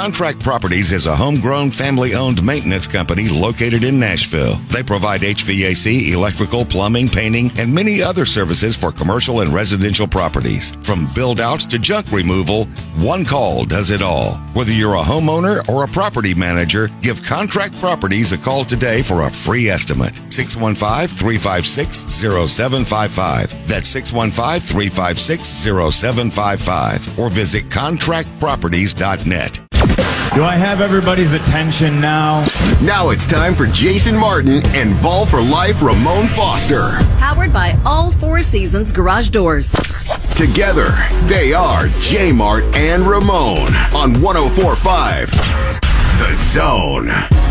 Contract Properties is a homegrown family owned maintenance company located in Nashville. They provide HVAC, electrical, plumbing, painting, and many other services for commercial and residential properties. From build outs to junk removal, one call does it all. Whether you're a homeowner or a property manager, give Contract Properties a call today for a free estimate. 615 356 0755. That's 615 356 0755. Or visit contractproperties.net. Do I have everybody's attention now? Now it's time for Jason Martin and Vol for Life Ramon Foster. Powered by all four seasons garage doors. Together, they are J Mart and Ramon on 1045 The Zone.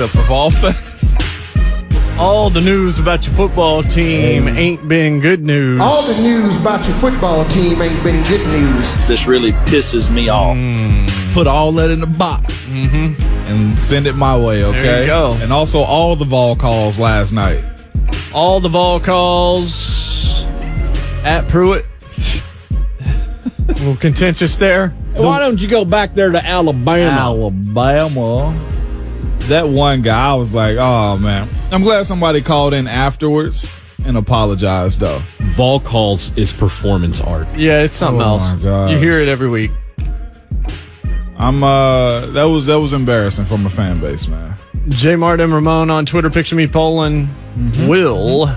Life. Except for Vol Fest. All the news about your football team ain't been good news. All the news about your football team ain't been good news. This really pisses me off. Hmm. Put all that in the box mm-hmm. and send it my way, okay? There you go. And also all the Vol calls last night. All the Vol calls at Pruitt. A little contentious there. Why don't you go back there to Alabama? Alabama. That one guy, I was like, oh man. I'm glad somebody called in afterwards and apologized though. Vol calls is performance art. Yeah, it's something Oh, else. my gosh. You hear it every week. I'm uh that was that was embarrassing from a fan base, man. J. Martin Ramon on Twitter, picture me polling. Will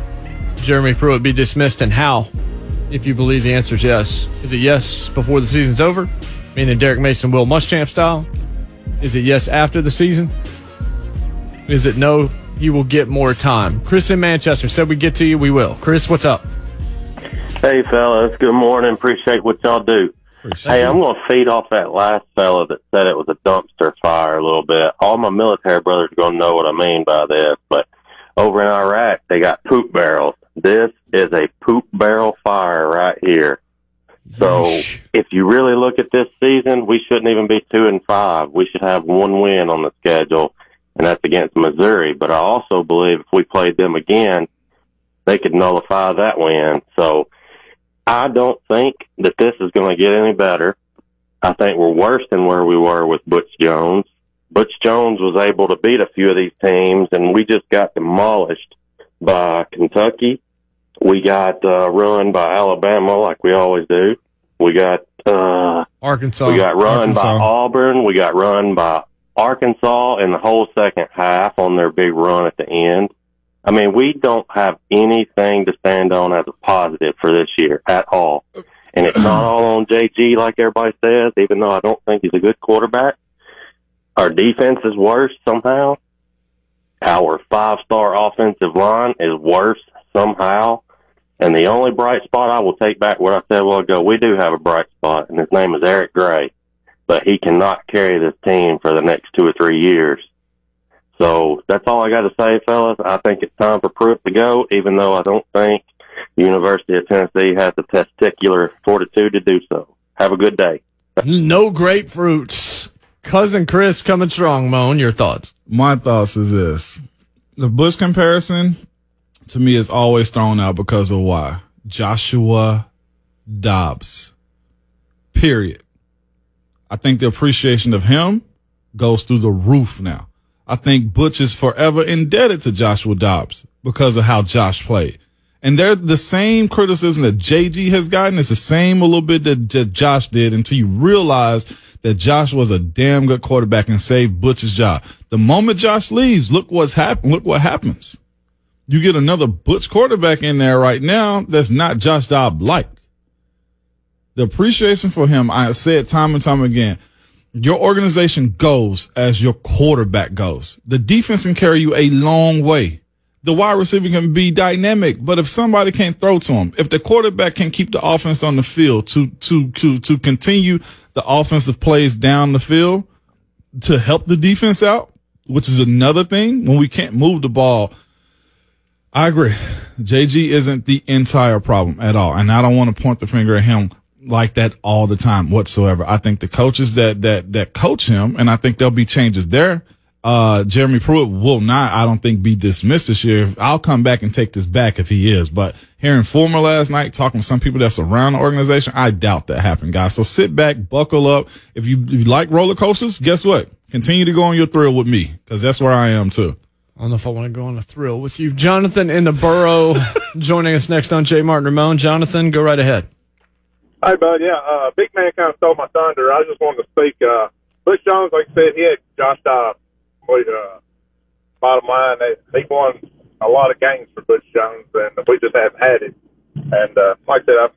Jeremy Pruitt be dismissed and how? If you believe the answer is yes. Is it yes before the season's over? Meaning Derek Mason, Will Muschamp style? Is it yes after the season? Is it no, you will get more time? Chris in Manchester said we get to you, we will. Chris, what's up? Hey, fellas. Good morning. Appreciate what y'all do. hey, I'm going to feed off that last fella that said it was a dumpster fire a little bit. All my military brothers are going to know what I mean by this, but over in Iraq, they got poop barrels. This is a poop barrel fire right here. So if you really look at this season, we shouldn't even be two and five. We should have one win on the schedule, and that's against Missouri. But I also believe if we played them again, they could nullify that win. So I don't think that this is going to get any better. I think we're worse than where we were with Butch Jones. Butch Jones was able to beat a few of these teams, and we just got demolished by Kentucky. We got uh, run by Alabama like we always do. We got uh, Arkansas. we got run Arkansas. by Auburn. We got run by Arkansas in the whole second half on their big run at the end. I mean, we don't have anything to stand on as a positive for this year at all. And it's not all on JG like everybody says, even though I don't think he's a good quarterback. Our defense is worse somehow. Our five star offensive line is worse somehow. And the only bright spot I will take back what I said a while ago, we do have a bright spot, and his name is Eric Gray. But he cannot carry this team for the next two or three years. So that's all I got to say, fellas. I think it's time for Pruitt to go, even though I don't think the University of Tennessee has the testicular fortitude to do so. Have a good day. No grapefruits. Cousin Chris coming strong, Moan. Your thoughts? My thoughts is this. The Butch comparison to me is always thrown out because of why? Joshua Dobbs. Period. I think the appreciation of him goes through the roof now. I think Butch is forever indebted to Joshua Dobbs because of how Josh played. And they're the same criticism that JG has gotten. It's the same a little bit that J- Josh did until you realize that Josh was a damn good quarterback and saved Butch's job. The moment Josh leaves, look what's happened. Look what happens. You get another Butch quarterback in there right now that's not Josh Dobbs like. The appreciation for him, I said time and time again. Your organization goes as your quarterback goes. The defense can carry you a long way. The wide receiver can be dynamic, but if somebody can't throw to him, if the quarterback can keep the offense on the field to, to, to, to continue the offensive plays down the field to help the defense out, which is another thing when we can't move the ball. I agree. JG isn't the entire problem at all. And I don't want to point the finger at him like that all the time whatsoever. I think the coaches that, that, that coach him, and I think there'll be changes there Uh, Jeremy Pruitt will not, I don't think, be dismissed this year. I'll come back and take this back if he is. But hearing Fulmer last night, talking to some people that's around the organization, I doubt that happened, guys. So sit back, buckle up. If you, if you like roller coasters, guess what? Continue to go on your thrill with me, because that's where I am too. I don't know if I want to go on a thrill with you. Jonathan in the borough joining us next on J. Martin Ramon. Jonathan, go right ahead. Hi, bud. Yeah, uh, big man kind of stole my thunder. I just wanted to speak. Uh, Butch Jones, like I said, he had Josh Dobbs. But, uh, bottom line, they, he won a lot of games for Butch Jones, and we just haven't had it. And uh, like I said, I've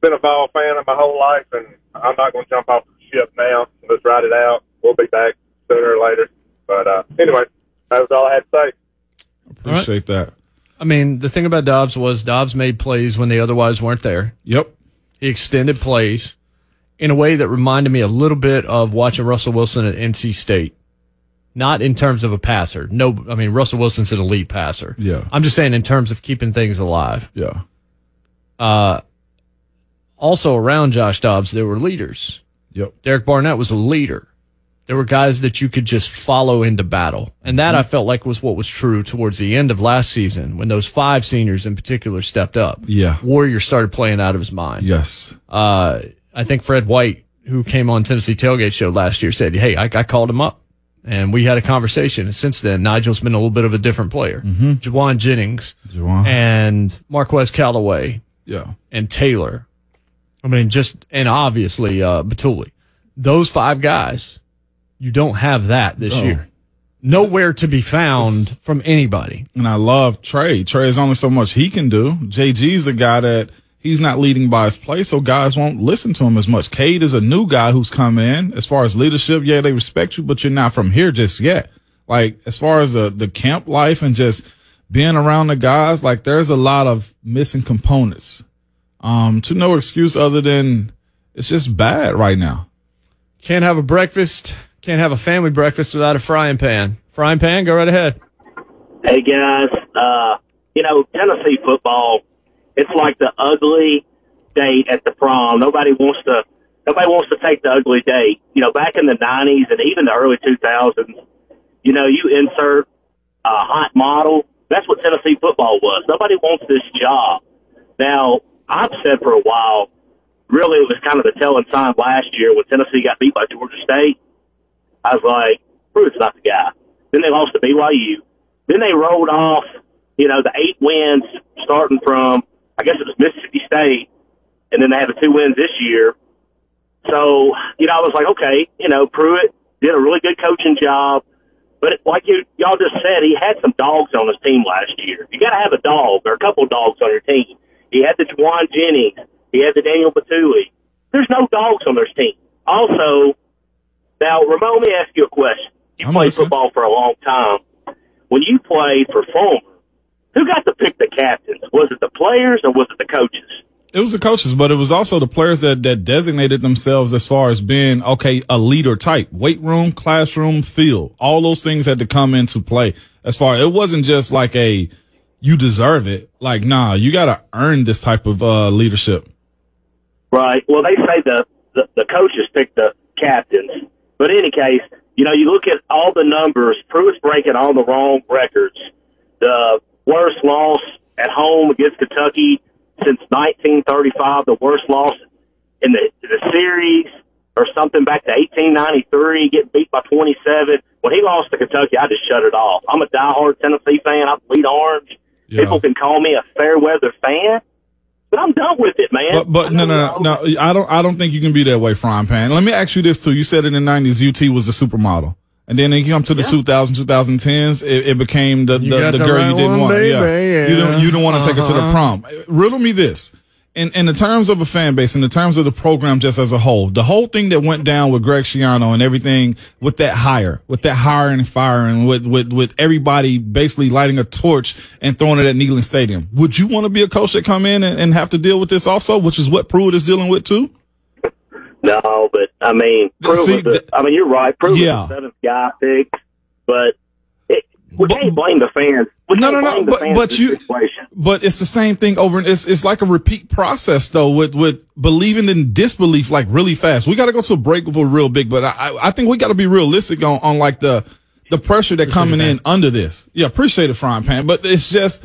been a Vol fan of my whole life, and I'm not going to jump off the ship now. Let's ride it out. We'll be back sooner or later. But uh, anyway, that was all I had to say. Appreciate that. I mean, the thing about Dobbs was Dobbs made plays when they otherwise weren't there. Yep. He extended plays in a way that reminded me a little bit of watching Russell Wilson at NC State. Not in terms of a passer. No, I mean, Russell Wilson's an elite passer. Yeah. I'm just saying in terms of keeping things alive. Yeah. Uh, also around Josh Dobbs, there were leaders. Yep. Derek Barnett was a leader. There were guys that you could just follow into battle. And that I felt like was what was true towards the end of last season when those five seniors in particular stepped up. Yeah. Warrior started playing out of his mind. Yes. Uh, I think Fred White, who came on Tennessee Tailgate Show last year, said, Hey, I, I called him up and we had a conversation. And since then, Nigel's been a little bit of a different player. Mm-hmm. Jauan Jennings Jauan. and Marquez Callaway Yeah. and Taylor. I mean, just, and obviously, uh, Bituli. Those five guys, you don't have that this No. year. Nowhere to be found from anybody. And I love Trey. Trey is only so much he can do. JG's a guy that he's not leading by his play, so guys won't listen to him as much. Cade is a new guy who's come in. As far as leadership, yeah, they respect you, but you're not from here just yet. Like, as far as the, the camp life and just being around the guys, like, there's a lot of missing components. Um, to no excuse other than it's just bad right now. Can't have a breakfast, can't have a family breakfast without a frying pan. Frying pan, go right ahead. Hey guys, uh, you know, Tennessee football, it's like the ugly date at the prom. Nobody wants to, nobody wants to take the ugly date. You know, back in the nineties and even the early 2000s, you know, you insert a hot model. That's what Tennessee football was. Nobody wants this job. Now, I've said for a while, really it was kind of the telling sign last year when Tennessee got beat by Georgia State. I was like, Pruitt's not the guy. Then they lost to BYU. Then they rolled off, you know, the eight wins starting from, I guess it was Mississippi State. And then they had the two wins this year. So, you know, I was like, okay, you know, Pruitt did a really good coaching job. But like you, y'all just said, he had some dogs on his team last year. You got to have a dog or a couple dogs on your team. He had the Jauan Jennings. He had the Daniel Bituli. There's no dogs on their team. Also, now, Ramon, let me ask you a question. You I'm played listening. football for a long time. When you played for Fulmer, who got to pick the captains? Was it the players or was it the coaches? It was the coaches, but it was also the players that, that designated themselves as far as being, okay, a leader type, weight room, classroom, field. All those things had to come into play as far, it wasn't just like a, you deserve it. Like, nah, you got to earn this type of, uh, leadership. Right. Well, they say the, the, the coaches pick the captains. But in any case, you know, you look at all the numbers, Pruitt's breaking all the wrong records. The worst loss at home against Kentucky since 1935, the worst loss in the, the series or something back to 1893, getting beat by 27. When he lost to Kentucky, I just shut it off. I'm a diehard Tennessee fan. I bleed orange. Yeah. People can call me a fair weather fan, but I'm done with it, man. But, but no, no, no, no, I don't, I don't think you can be that way, frying pan. Let me ask you this too. You said in the nineties, UT was the supermodel. And then you come to the 2000s, 2010s, it, it became the, the, got the the girl right you didn't one, want. baby, yeah. yeah. You don't, you don't want to take it to the Uh-huh. prom. Riddle me this. In, in the terms of a fan base, in the terms of the program just as a whole, the whole thing that went down with Greg Schiano and everything with that hire, with that hiring and firing, with, with, with everybody basically lighting a torch and throwing it at Neyland Stadium. Would you want to be a coach that come in and, and have to deal with this also, which is what Pruitt is dealing with too? No, but I mean, Pruitt See, was I mean, you're right. Pruitt Yeah. was seventh guy picked, but it, we can't blame the fans. We No, can't no, no, the but- fans but you- situation. But it's the same thing over. and It's it's like a repeat process though, with with believing in disbelief like really fast. We got to go to a break before real big, but I I- I think we got to be realistic on on like the the pressure that coming in under this. Yeah, appreciate it, frying pan. But it's just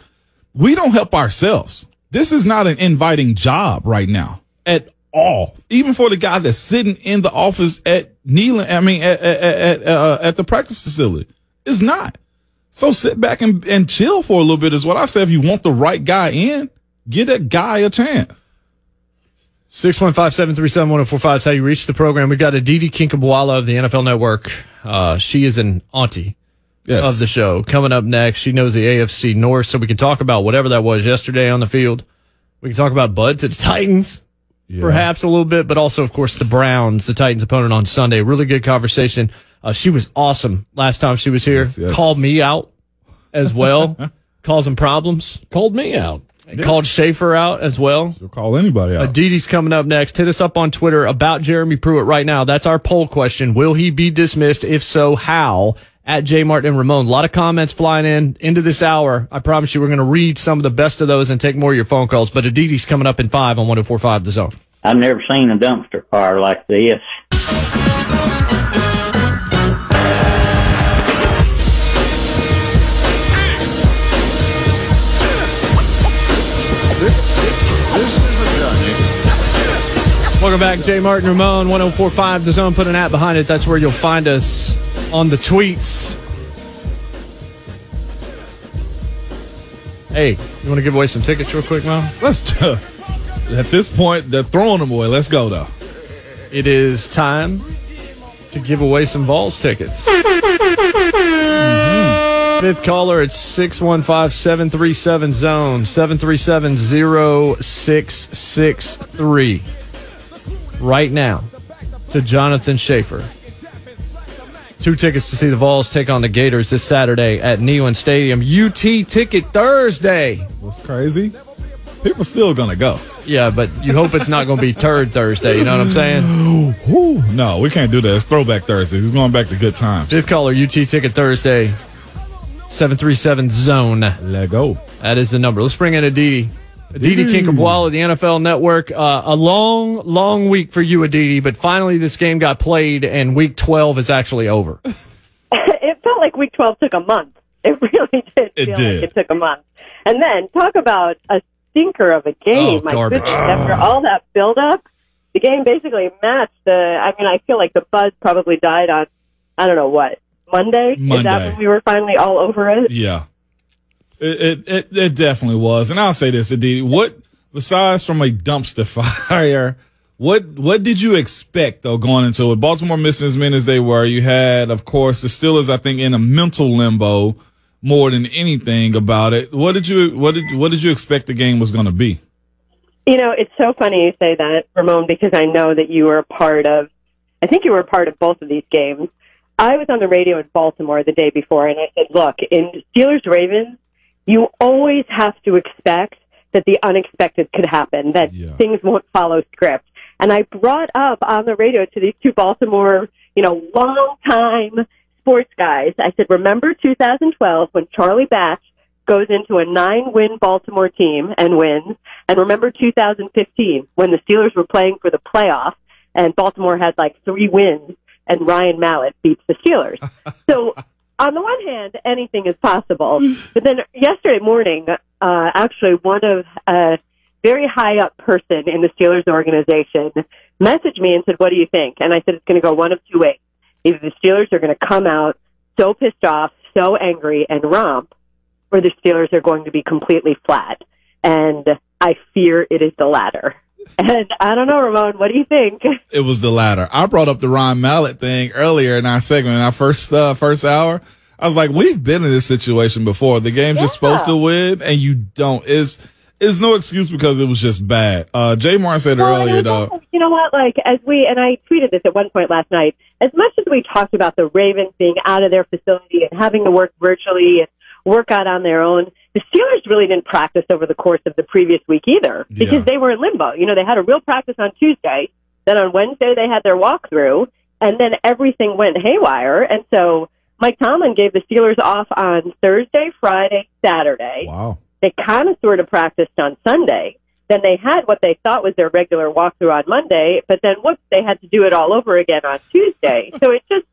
we don't help ourselves. This is not an inviting job right now at all. Even for the guy that's sitting in the office at Neyland, I mean, at at at, uh, at the practice facility, it's not. So sit back and, and chill for a little bit is what I say. If you want the right guy in, give that guy a chance. 615-737-1045 is how you reach the program. We've got Aditi Kinkhabwala of the NFL Network. Uh, she is an auntie Yes. of the show. Coming up next, she knows the AFC North, so we can talk about whatever that was yesterday on the field. We can talk about Bud to the Titans, perhaps a little bit, but also, of course, the Browns, the Titans opponent on Sunday. Really good conversation. Uh, she was awesome last time she was here. yes. Called me out as well, causing problems. Called me out. Called Schaefer out as well. You'll call anybody out. Aditi's coming up next. Hit us up on Twitter about Jeremy Pruitt right now. That's our poll question. Will he be dismissed? If so, how? At J Martin and Ramon. A lot of comments flying in into this hour. I promise you we're going to read some of the best of those and take more of your phone calls. But Aditi's coming up in five on 1045 The Zone. I've never seen a dumpster fire like this. This is a done. Welcome back, J Martin Ramon, 1045 The Zone. Put an app behind it. That's where you'll find us on the tweets. Hey, you want to give away some tickets real quick, Mo? Let's at this point they're throwing them away. Let's go though. It is time to give away some Vols tickets. Mm-hmm. Fifth caller, it's 615 737 zone 737 0663. Right now to Jonathan Schaefer. Two tickets to see the Vols take on the Gators this Saturday at Neyland Stadium. UT ticket Thursday. What's crazy? People still gonna go. Yeah, but you hope it's not going to be Turd Thursday. You know what I'm saying? No, we can't do that. It's Throwback Thursday. He's going back to good times. Fifth caller, UT ticket Thursday, 737 zone. Let go. That is the number. Let's bring in Aditi. Aditi Kinkhabwala of the NFL Network. Uh, a long, long week for you, Aditi, but finally this game got played and week 12 is actually over. it felt like week 12 took a month. It really did It feel did. like it took a month. And then talk about a stinker of a game. Oh, My garbage. goodness, after all that buildup, the game basically matched the, I mean, I feel like the buzz probably died on, I don't know what, Monday? Is that Monday. when we were finally all over it? Yeah. It, it it it definitely was. And I'll say this, Aditi, what besides from a dumpster fire, what what did you expect though going into it? Baltimore missing as many as they were. You had, of course, the Steelers, I think, in a mental limbo more than anything about it. What did you what did what did you expect the game was gonna be? You know, it's so funny you say that, Ramon, because I know that you were a part of, I think you were a part of both of these games. I was on the radio in Baltimore the day before and I said, look, in Steelers Ravens, you always have to expect that the unexpected could happen, that things won't follow script. And I brought up on the radio to these two Baltimore, you know, long time sports guys. I said, remember 2012 when Charlie Batch goes into a nine win Baltimore team and wins. And remember 2015 when the Steelers were playing for the playoffs and Baltimore had like three wins and Ryan Mallett beats the Steelers. so on the one hand, anything is possible. But then yesterday morning, uh, actually one of a very high up person in the Steelers organization messaged me and said, what do you think? And I said, it's going to go one of two ways. Either the Steelers are going to come out so pissed off, so angry and romp, or the Steelers are going to be completely flat. And I fear it is the latter. And I don't know, Ramon, what do you think? It was the latter. I brought up the Ryan Mallett thing earlier in our segment, in our first uh, first hour. I was like, we've been in this situation before. The game's just supposed to win, and you don't. It's it's no excuse because it was just bad. Uh, Jay Martin said Well, earlier, though. You know what? Like, as we, and I tweeted this at one point last night, as much as we talked about the Ravens being out of their facility and having to work virtually and work out on their own, the Steelers really didn't practice over the course of the previous week either because Yeah. they were in limbo. You know, they had a real practice on Tuesday. Then on Wednesday, they had their walkthrough and then everything went haywire. And so Mike Tomlin gave the Steelers off on Thursday, Friday, Saturday. Wow. They kind of sort of practiced on Sunday. Then they had what they thought was their regular walkthrough on Monday, but then whoops, they had to do it all over again on Tuesday. so it just,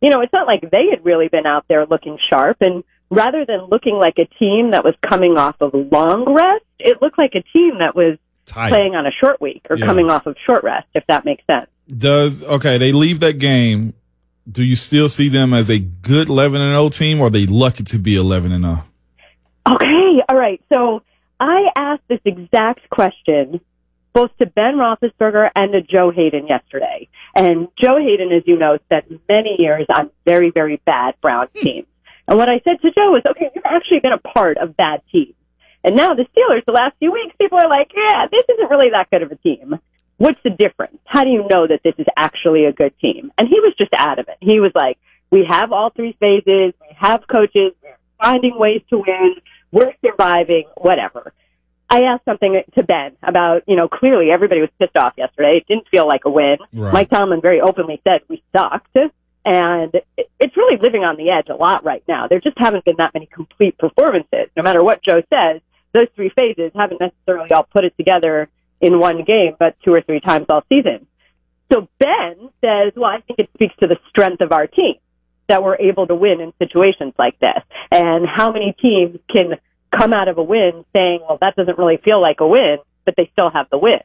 you know, it's not like they had really been out there looking sharp. And rather than looking like a team that was coming off of long rest, it looked like a team that was Tight. playing on a short week or Yeah. coming off of short rest, if that makes sense. Does okay? They leave that game. Do you still see them as a good eleven and zero team, or are they lucky to be eleven and oh? zero? Okay, all right. So I asked this exact question both to Ben Roethlisberger and to Joe Haden yesterday. And Joe Haden, as you know, spent many years on very, very bad Browns hmm. teams. And what I said to Joe was, okay, you've actually been a part of bad teams. And now the Steelers, the last few weeks, people are like, yeah, this isn't really that good of a team. What's the difference? How do you know that this is actually a good team? And he was just adamant. He was like, we have all three phases. We have coaches. We're finding ways to win. We're surviving, whatever. I asked something to Ben about, you know, clearly everybody was pissed off yesterday. It didn't feel like a win. Right. Mike Tomlin very openly said we sucked. And it's really living on the edge a lot right now. There just haven't been that many complete performances. No matter what Joe says, those three phases haven't necessarily all put it together in one game, but two or three times all season. So Ben says, well, I think it speaks to the strength of our team that we're able to win in situations like this. And how many teams can come out of a win saying, well, that doesn't really feel like a win, but they still have the win.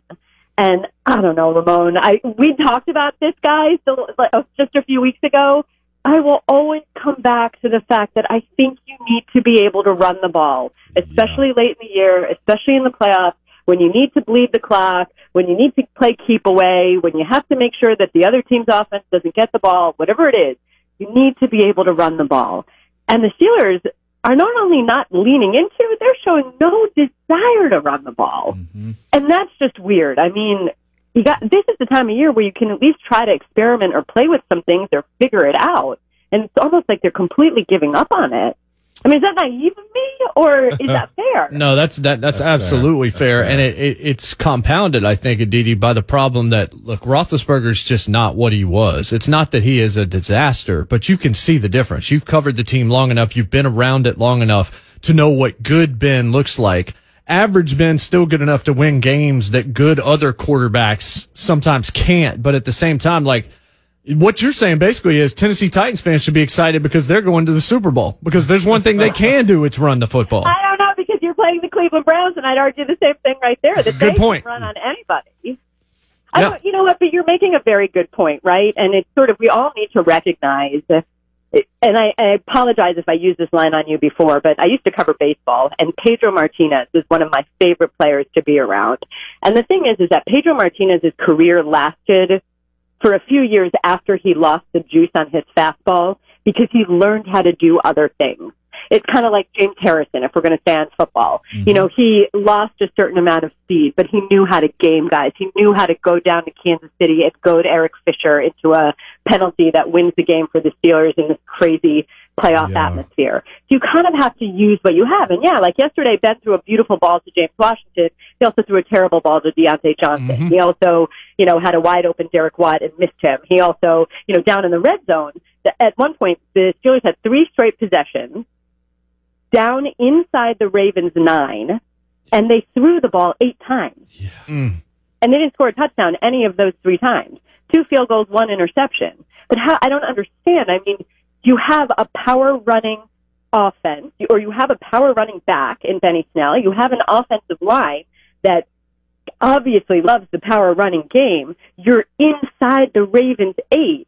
And I don't know, Ramon, I, we talked about this guy so, like, uh, just a few weeks ago. I will always come back to the fact that I think you need to be able to run the ball, especially late in the year, especially in the playoffs, when you need to bleed the clock, when you need to play keep away, when you have to make sure that the other team's offense doesn't get the ball, whatever it is, you need to be able to run the ball. And the Steelers are not only not leaning into they're showing no desire to run the ball. Mm-hmm. And that's just weird. I mean, you got this is the time of year where you can at least try to experiment or play with some things or figure it out. And it's almost like they're completely giving up on it. I mean, is that naive of me or is that fair? No, that's that that's, absolutely fair, and it, it it's compounded, I think, Aditi, by the problem that look Roethlisberger's just not what he was. It's not that he is a disaster, but you can see the difference. You've covered the team long enough, you've been around it long enough to know what good Ben looks like. Average Ben still good enough to win games that good other quarterbacks sometimes can't, but at the same time, like what you're saying basically is Tennessee Titans fans should be excited because they're going to the Super Bowl because there's one thing they can do, it's run the football. I don't know because you're playing the Cleveland Browns, and I'd argue the same thing right there. That Good they point. can run on anybody. I Yeah. don't, you know what? But you're making a very good point, right? And it's sort of we all need to recognize. And I, I apologize if I used this line on you before, but I used to cover baseball, and Pedro Martinez is one of my favorite players to be around. And the thing is, is that Pedro Martinez's career lasted for a few years after he lost the juice on his fastball because he learned how to do other things. It's kind of like James Harrison, if we're going to stay on football. You mm-hmm. know, he lost a certain amount of speed, but he knew how to game guys. He knew how to go down to Kansas City and goad Eric Fisher into a penalty that wins the game for the Steelers in this crazy playoff atmosphere. So you kind of have to use what you have. And yeah, like yesterday, Ben threw a beautiful ball to James Washington. He also threw a terrible ball to Diontae Johnson. Mm-hmm. He also, you know, had a wide open Derek Watt and missed him. He also, you know, down in the red zone, th- at one point, the Steelers had three straight possessions down inside the Ravens nine, and they threw the ball eight times. Hmm. And they didn't score a touchdown any of those three times. Two field goals, one interception. But how, I don't understand. I mean, you have a power running offense, or you have a power running back in Benny Snell. You have an offensive line that obviously loves the power running game. You're inside the Ravens eight,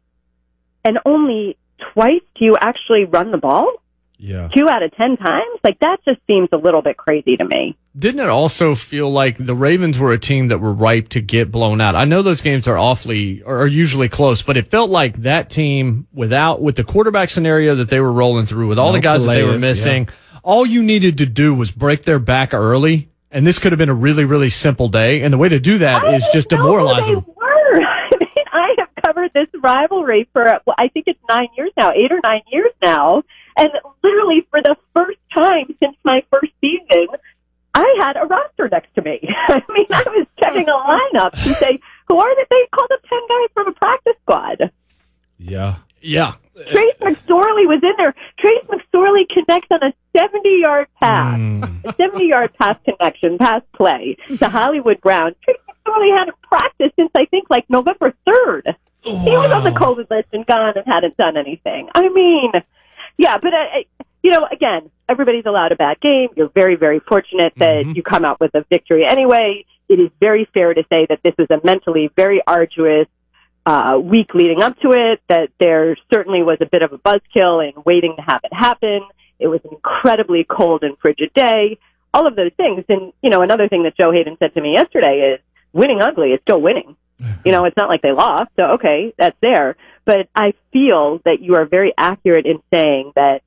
and only twice do you actually run the ball? Yeah. Two out of ten times? Like that just seems a little bit crazy to me. Didn't it also feel like the Ravens were a team that were ripe to get blown out? I know those games are awfully or are usually close, but it felt like that team without with the quarterback scenario that they were rolling through, with all the No guys that they were Calais, missing, all you needed to do was break their back early, and this could have been a really, really simple day. And the way to do that is just demoralize them. I mean, I have covered this rivalry for well, I think it's nine years now, eight or nine years now, and literally for the first time since my first season, I had a roster next to me. I mean, I was hmm. checking a lineup to say who are they? They called up ten guys from a practice squad. Yeah. Yeah. Trace McSorley was in there. Trace McSorley connects on a 70 yard pass, hmm. a 70 yard pass connection, pass play to Hollywood Brown. Trace McSorley hadn't practiced since I think like November 3rd. He was on the COVID list and gone and hadn't done anything. I mean, yeah, but I, I, you know, again, everybody's allowed a bad game. You're very, very fortunate that mm-hmm. you come out with a victory anyway. It is very fair to say that this was a mentally very arduous uh, week leading up to it, that there certainly was a bit of a buzzkill in waiting to have it happen. It was an incredibly cold and frigid day. All of those things. And, you know, another thing that Joe Haden said to me yesterday is winning ugly is still winning. You know, it's not like they lost. So, okay, that's there. But I feel that you are very accurate in saying that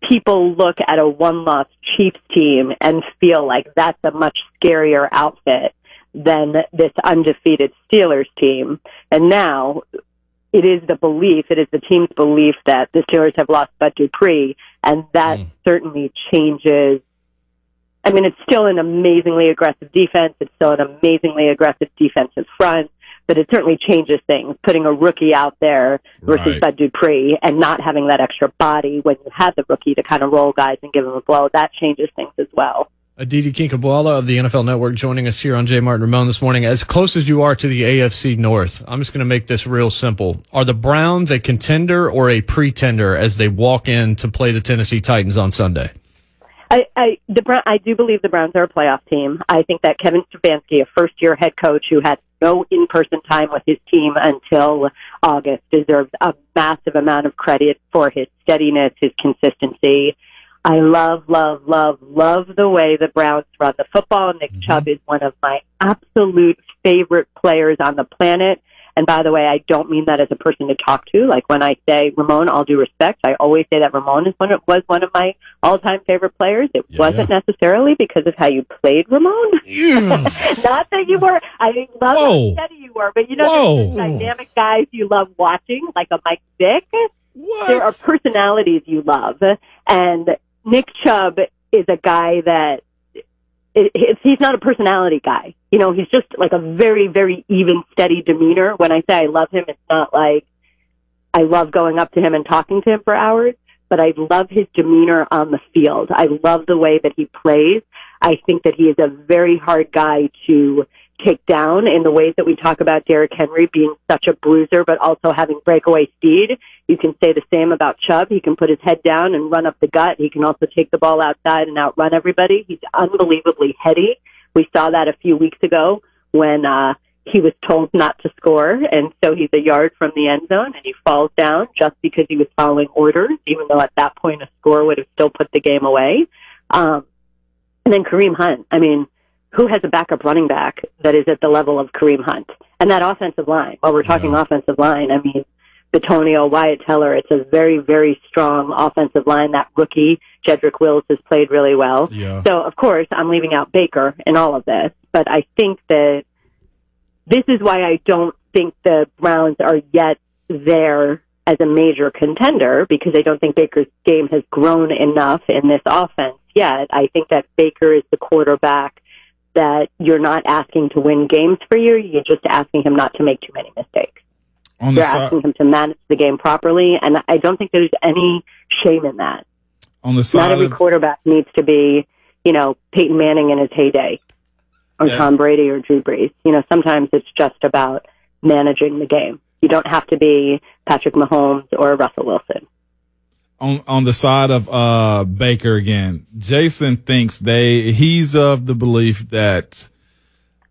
people look at a one loss Chiefs team and feel like that's a much scarier outfit than this undefeated Steelers team. And now it is the belief, it is the team's belief that the Steelers have lost Bud Dupree, and that mm. certainly changes. I mean, it's still an amazingly aggressive defense. It's still an amazingly aggressive defensive front, but it certainly changes things. Putting a rookie out there versus Right. Bud Dupree and not having that extra body when you have the rookie to kind of roll guys and give them a blow, that changes things as well. Aditi Kinkhabwala of the NFL Network joining us here on J. Martin Ramon this morning. As close as you are to the AFC North, I'm just going to make this real simple. Are the Browns a contender or a pretender as they walk in to play the Tennessee Titans on Sunday? I, I, the Brown, I do believe the Browns are a playoff team. I think that Kevin Stefanski, a first year head coach who had no in person time with his team until August, deserves a massive amount of credit for his steadiness, his consistency. I love, love, love, love the way the Browns run the football. Nick mm-hmm. Chubb is one of my absolute favorite players on the planet. And by the way, I don't mean that as a person to talk to. Like when I say Ramon, all due respect, I always say that Ramon is one of, was one of my all-time favorite players. It wasn't necessarily because of how you played Ramon. Not that you were. I love Whoa. how steady you were, but you know, dynamic guys you love watching, like a Mike Vick. There are personalities you love, and Nick Chubb is a guy that it, he's not a personality guy. You know, he's just like a very, very even, steady demeanor. When I say I love him, it's not like I love going up to him and talking to him for hours, but I love his demeanor on the field. I love the way that he plays. I think that he is a very hard guy to take down in the ways that we talk about Derrick Henry being such a bruiser, but also having breakaway speed. You can say the same about Chubb. He can put his head down and run up the gut. He can also take the ball outside and outrun everybody. He's unbelievably heady. We saw that a few weeks ago when, uh, he was told not to score, and so he's a yard from the end zone, and he falls down just because he was following orders, even though at that point a score would have still put the game away. Um, and then Kareem Hunt. I mean, who has a backup running back that is at the level of Kareem Hunt? And that offensive line. While we're talking offensive line, I mean, Bitonio, Wyatt Teller. It's a very, very strong offensive line. That rookie Jedrick Wills has played really well. Yeah. So of course, I'm leaving out Baker in all of this, but I think that this is why I don't think the Browns are yet there as a major contender because I don't think Baker's game has grown enough in this offense yet. I think that Baker is the quarterback that you're not asking to win games for you. You're just asking him not to make too many mistakes. On the You're asking him to manage the game properly, and I don't think there's any shame in that. on the side, Not every of quarterback needs to be, you know, Peyton Manning in his heyday, or Yes. Tom Brady or Drew Brees. You know, sometimes it's just about managing the game. You don't have to be Patrick Mahomes or Russell Wilson. On on the side of uh Baker again. Jason thinks they he's of the belief that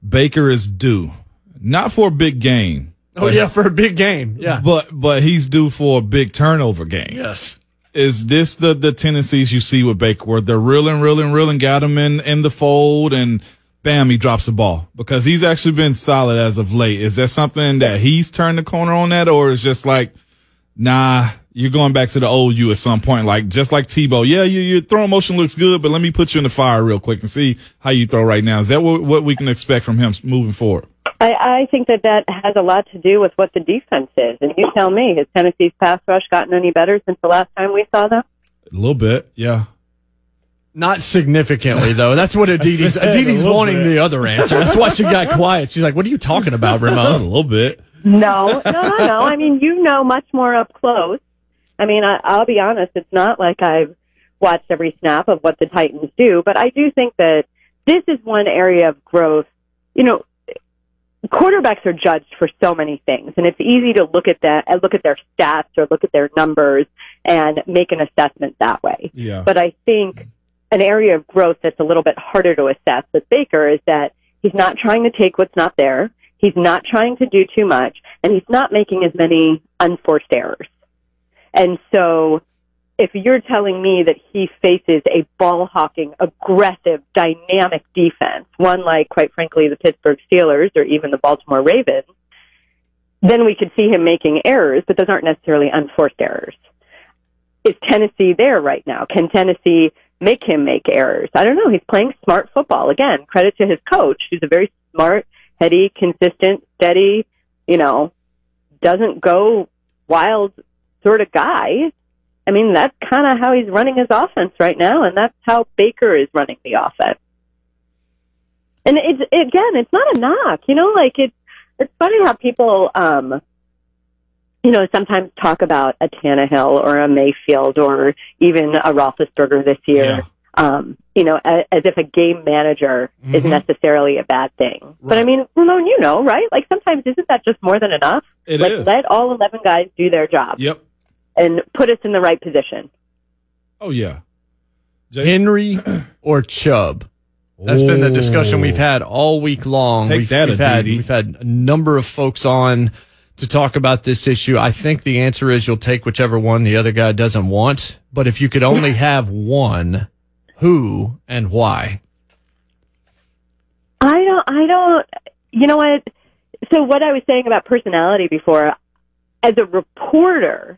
Baker is due not for a big game. Oh but- yeah, for a big game. Yeah. But but he's due for a big turnover game. Yes. Is this the the tendencies you see with Baker where they're reeling, reeling, reeling, got him in in the fold and bam, he drops the ball because he's actually been solid as of late. Is that something that he's turned the corner on that, or is just like, nah, you're going back to the old you at some point, like just like Tebow. Yeah, you, your throwing motion looks good, but let me put you in the fire real quick and see how you throw right now. Is that what, what we can expect from him moving forward? I, I think that that has a lot to do with what the defense is. And you tell me, has Tennessee's pass rush gotten any better since the last time we saw them? A little bit, yeah. Not significantly though. That's what Aditi's said Aditi's wanting bit. the other answer. That's why she got quiet. She's like, "What are you talking about, Ramon? a little bit. No, no, no, no. I mean, you know much more up close. I mean, I, I'll be honest. It's not like I've watched every snap of what the Titans do, but I do think that this is one area of growth. You know, quarterbacks are judged for so many things, and it's easy to look at that, look at their stats or look at their numbers and make an assessment that way. Yeah. But I think an area of growth that's a little bit harder to assess with Baker is that he's not trying to take what's not there. He's not trying to do too much, and he's not making as many unforced errors. And so if you're telling me that he faces a ball hawking, aggressive, dynamic defense, one like, quite frankly, the Pittsburgh Steelers or even the Baltimore Ravens, then we could see him making errors, but those aren't necessarily unforced errors. Is Tennessee there right now? Can Tennessee make him make errors? I don't know. He's playing smart football. Again, credit to his coach, who's a very smart, heady, consistent, steady, you know, doesn't go wild sort of guy. I mean, that's kind of how he's running his offense right now, and that's how Baker is running the offense. And it's again, it's not a knock, you know. Like it's it's funny how people, um, you know, sometimes talk about a Tannehill or a Mayfield or even a Roethlisberger this year. Um, you know, as, as if a game manager is Mhm. necessarily a bad thing. But I mean, Ramon, you know, right? Like sometimes isn't that just more than enough? It like is. let all eleven guys do their job Yep. And put us in the right position. Oh yeah. Henry or Chubb? That's been the discussion we've had all week long. Take we've, that, we've had we've had a number of folks on to talk about this issue. I think the answer is you'll take whichever one the other guy doesn't want. But if you could only have one, who and why? I don't, I don't, you know what? So what I was saying about personality before, as a reporter,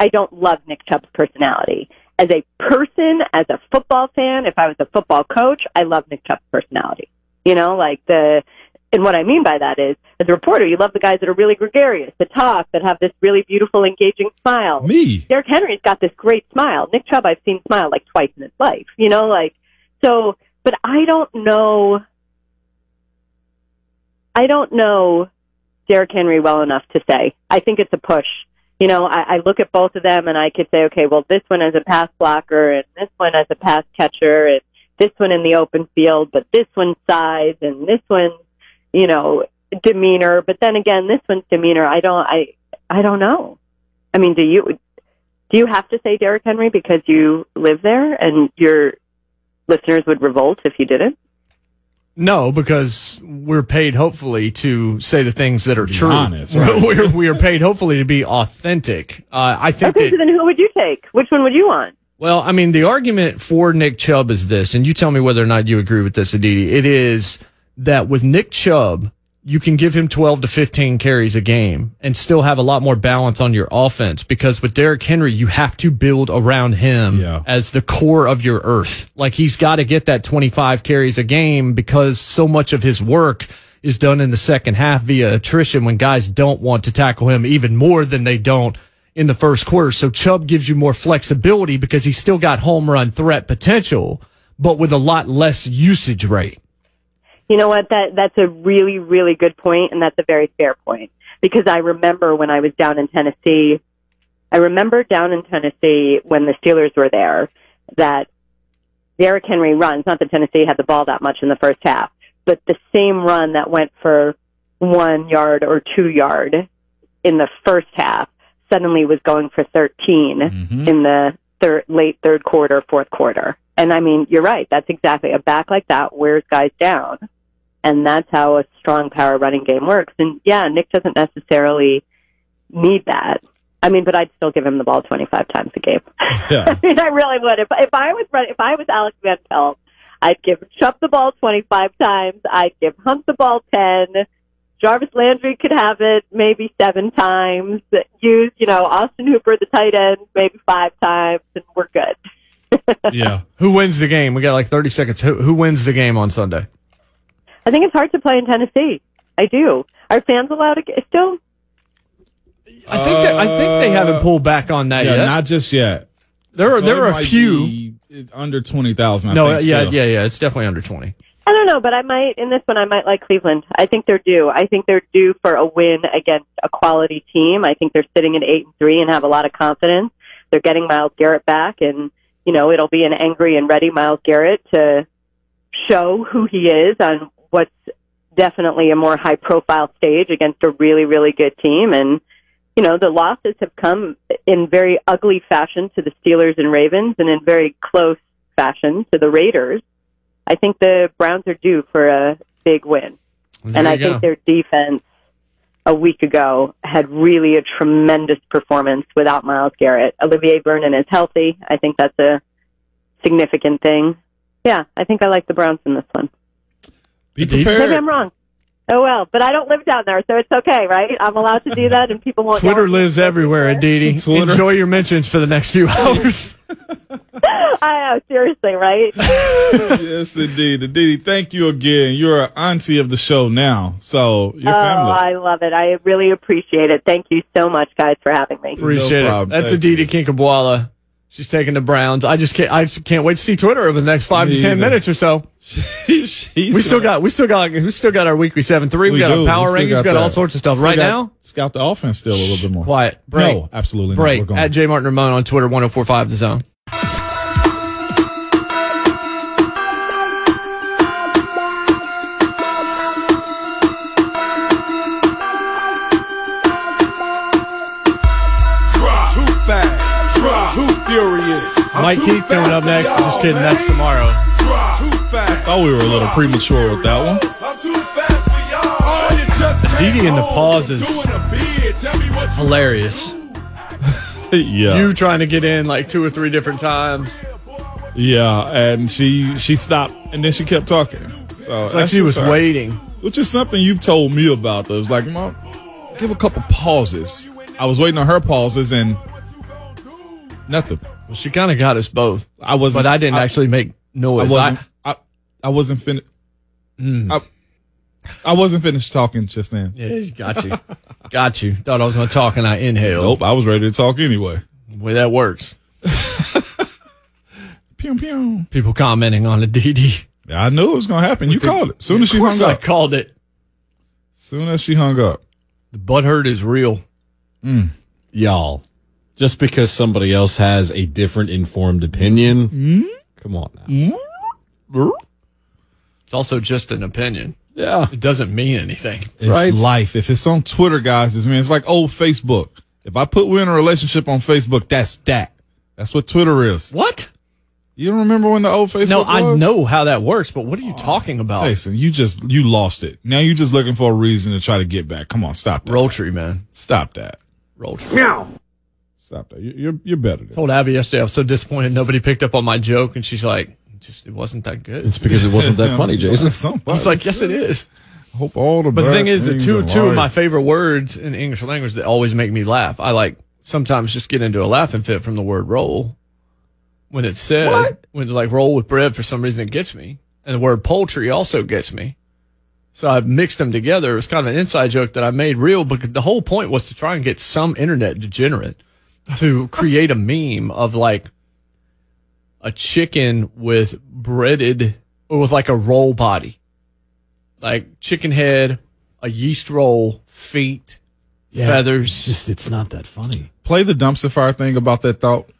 I don't love Nick Chubb's personality. As a person, as a football fan, if I was a football coach, I love Nick Chubb's personality. You know, like the, and what I mean by that is, as a reporter, you love the guys that are really gregarious, that talk, that have this really beautiful, engaging smile. Me. Derrick Henry's got this great smile. Nick Chubb, I've seen smile like twice in his life. You know, like, so, but I don't know, I don't know Derrick Henry well enough to say. I think it's a push. You know, I, I look at both of them and I could say, okay, well, this one as a pass blocker and this one as a pass catcher and this one in the open field, but this one's size and this one's, you know, demeanor. But then again, this one's demeanor. I don't, I, I don't know. I mean, do you, do you have to say Derrick Henry because you live there and your listeners would revolt if you didn't? No, because we're paid hopefully to say the things that are true. honest, right. we're, we are paid hopefully to be authentic. Uh, I think Okay, that so then who would you take? Which one would you want? Well, I mean, the argument for Nick Chubb is this, and you tell me whether or not you agree with this, Aditi. It is that with Nick Chubb, you can give him 12 to 15 carries a game and still have a lot more balance on your offense because with Derrick Henry, you have to build around him as the core of your earth. Like he's got to get that 25 carries a game because so much of his work is done in the second half via attrition when guys don't want to tackle him even more than they don't in the first quarter. So Chubb gives you more flexibility because he's still got home run threat potential, but with a lot less usage rate. You know what? That that's a really really good point, and that's a very fair point because I remember when I was down in Tennessee. I remember down in Tennessee when the Steelers were there that Derrick Henry runs. Not that Tennessee had the ball that much in the first half, but the same run that went for one yard or two yard in the first half suddenly was going for 13 mm-hmm. in the third, late third quarter, fourth quarter. And I mean, you're right. That's exactly a back like that wears guys down. And that's how a strong power running game works. And yeah, Nick doesn't necessarily need that. I mean, but I'd still give him the ball 25 times a game. Yeah. I mean, I really would. If, if I was run, if I was Alex Van Pelt, I'd give Chubb the ball 25 times. I'd give Hunt the ball 10. Jarvis Landry could have it maybe seven times. Use, you know, Austin Hooper, the tight end, maybe five times, and we're good. yeah. Who wins the game? We got like 30 seconds. Who, who wins the game on Sunday? I think it's hard to play in Tennessee. I do. Are fans allowed to get still? I think that, I think they haven't uh, pulled back on that yeah, yet. not just yet. there are So there it are a might few. be under twenty thousand. No, think, yeah, still. yeah, yeah. It's definitely under 20. I don't know, but I might in this one. I might like Cleveland. I think they're due. I think they're due for a win against a quality team. I think they're sitting at eight and three and have a lot of confidence. They're getting Myles Garrett back, and you know it'll be an angry and ready Myles Garrett to show who he is on what's definitely a more high profile stage against a really, really good team. And, you know, the losses have come in very ugly fashion to the Steelers and Ravens and in very close fashion to the Raiders. I think the Browns are due for a big win. There and I go. think their defense a week ago had really a tremendous performance without Myles Garrett. Olivier Vernon is healthy. I think that's a significant thing. Yeah, I think I like the Browns in this one. Be Maybe. I'm wrong. Oh well, but I don't live down there, so it's okay, right? I'm allowed to do that, and people won't. Twitter yell lives everywhere, Aditi. Enjoy your mentions for the next few hours. I know, seriously, right? yes, indeed. Indeed. Thank you again. You're an auntie of the show now. So your oh, family. I love it. I really appreciate it. Thank you so much, guys, for having me. Appreciate problem. it. That's Thank Aditi Kinkhabwala. She's taking the Browns. I just can't. I just can't wait to see Twitter over the next five Me to ten either. minutes or so. We still got. We still got. We still got our weekly seven three. We, We got do. our power rankings. We got got all sorts of stuff. Still right now, Scout the offense still a little bit more. quiet. Break. No, absolutely not. Break We're going. at J Martin Ramon on Twitter. One zero four five the zone. Furious. Mike Keith coming up next. Just kidding. That's tomorrow. Too fast. Thought we were a little premature with that one. I'm too fast for y'all. Oh, you just Aditi in the can't pauses. hold. Doing a bid. Tell me what you Hilarious. yeah. You trying to get in like two or three different times. yeah. And she she stopped and then she kept talking. So It's like she was just her. waiting. Which is something you've told me about though. It's like, Mom, give a couple pauses. I was waiting on her pauses and nothing. Well, she kind of got us both. I wasn't But I didn't I- actually make I noise. wasn't I, I wasn't finished hmm. I, I wasn't finished talking just then. yeah, got you. got you. Thought I was going to talk and I inhaled. Nope, I was ready to talk anyway. The way that works. Pew pew. People commenting on the DD. Yeah, I knew it was gonna happen. You called it. Soon as she hung I up. called it. Soon as she hung up. The butt hurt is real. Hmm. Y'all, just because somebody else has a different informed opinion, Hmm? come on now. It's also just an opinion. Yeah. It doesn't mean anything. It's Right. life. If it's on Twitter, guys, it's, man, it's like old Facebook. If I put we're in a relationship on Facebook, that's that. That's what Twitter is. What? You don't remember when the old Facebook No, was? I know how that works, but what are you talking about? Jason, you just you lost it. Now you're just looking for a reason to try to get back. Come on, stop that. Roll tree, man. Stop that. Roll tree. Stop that. You- You're you're better than told Abby yesterday I was so disappointed nobody picked up on my joke, and she's like, "Just it wasn't that good." It's because it wasn't that funny, Jason. I was like, "Yes, it is." Hope all the But the thing is that things two are two of my favorite words in English language that always make me laugh. I like sometimes just get into a laughing fit from the word roll when it's said. When like roll with bread for some reason it gets me, and the word poultry also gets me. So I've mixed them together. It was kind of an inside joke that I made real but the whole point was to try and get some internet degenerate to create a meme of like a chicken with breaded or with like a roll body like chicken head, a yeast roll, feet, feathers. It's just, it's not that funny. Play the dumpster fire thing about that thought.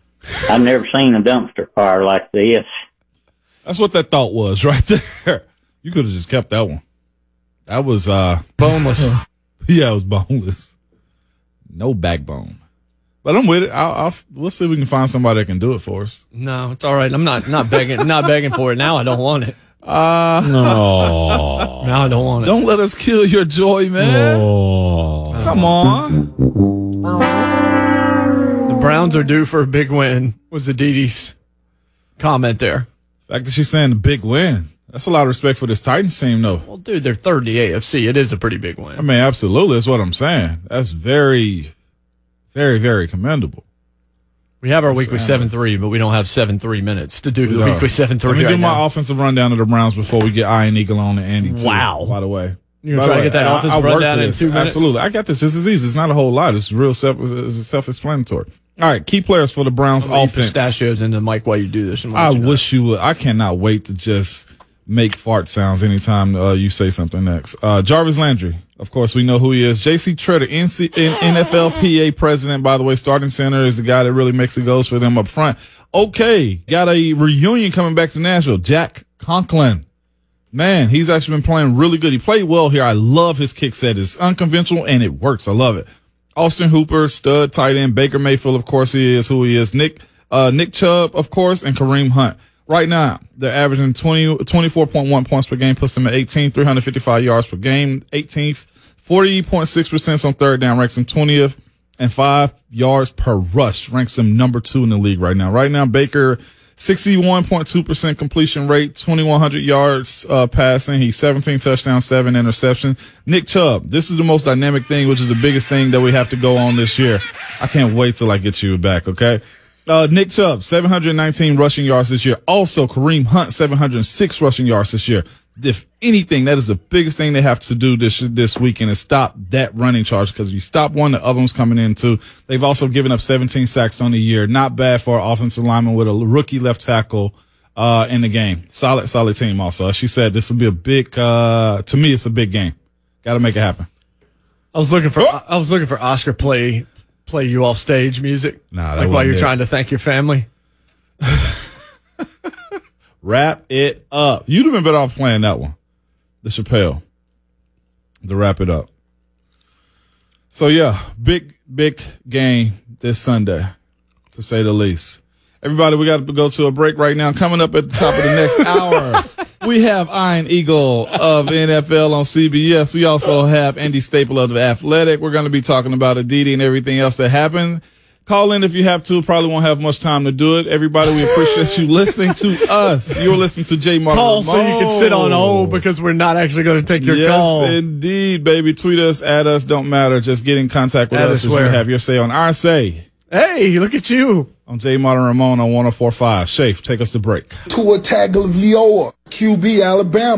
I've never seen a dumpster fire like this. That's what that thought was right there. You could have just kept that one. That was uh boneless. yeah, it was boneless. No backbone. But I'm with it. I'll, I'll we'll see if we can find somebody that can do it for us. No, it's all right. I'm not not begging not begging for it now. I don't want it. Uh No. Now I don't want it. Don't let us kill your joy, man. Oh. Come on. The Browns are due for a big win. Was the Didi's comment there? The fact that she's saying the big win. That's a lot of respect for this Titans team, though. Well, dude, they're third in the AFC. It is a pretty big win. I mean, absolutely. That's what I'm saying. That's very, very, very commendable. We have our weekly seven three, but we don't have seven three minutes to do the No. weekly seven three. Let me right do my now. offensive rundown of the Browns before we get Ian Eagle on and Andy. Too, Wow. By the way. You're gonna try to get that I- offensive I rundown in two minutes? Absolutely. I got this. This is easy. It's not a whole lot. It's real self, it's self-explanatory. All right. Key players for the Browns gonna offense. pistachios into the mic while you do this. I you know. wish you would. I cannot wait to just make fart sounds anytime uh, you say something next. Uh, Jarvis Landry, of course, we know who he is. J.C. Tretter, NC, NFLPA president, by the way, starting center is the guy that really makes it goes for them up front. Okay, got a reunion coming back to Nashville. Jack Conklin, Man, he's actually been playing really good. He played well here. I love his kick set. It's unconventional and it works. I love it. Austin Hooper, stud tight end. Baker Mayfield, of course, he is who he is. Nick, uh, Nick Chubb, of course, and Kareem Hunt. Right now, they're averaging 20, 24.1 points per game, puts them at 18, 355 yards per game, 18th, 40.6% on third down, ranks them 20th, and five yards per rush, ranks them number two in the league right now. Right now, Baker, 61.2% completion rate, 2,100 yards uh, passing. He's 17 touchdowns, seven interception. Nick Chubb, this is the most dynamic thing, which is the biggest thing that we have to go on this year. I can't wait till I get you back, okay? Uh, Nick Chubb, 719 rushing yards this year. Also, Kareem Hunt, 706 rushing yards this year. If anything, that is the biggest thing they have to do this this weekend is stop that running charge because if you stop one, the other one's coming in too. They've also given up 17 sacks on the year. Not bad for an offensive lineman with a rookie left tackle uh, in the game. Solid, solid team. Also, as she said, this will be a big. Uh, to me, it's a big game. Got to make it happen. I was looking for I was looking for Oscar play play you all stage music. Nah, that like while you're it. trying to thank your family. Wrap it up. You'd have been better off playing that one, the Chappelle, to wrap it up. So yeah, big big game this Sunday, to say the least. Everybody, we got to go to a break right now. Coming up at the top of the next hour, we have Ian Eagle of NFL on CBS. We also have Andy Staple of the Athletic. We're going to be talking about Aditi and everything else that happened. Call in if you have to. Probably won't have much time to do it. Everybody, we appreciate you listening to us. You're listening to J. Martin. Call so you can sit on hold because we're not actually going to take your yes, call. indeed, baby. Tweet us, at us, don't matter. Just get in contact with Add us us if you where? have your say on our say. Hey, look at you. I'm J. Martin Ramon on 1045. Shafe, take us to break. Tua Tagovailoa, QB Alabama.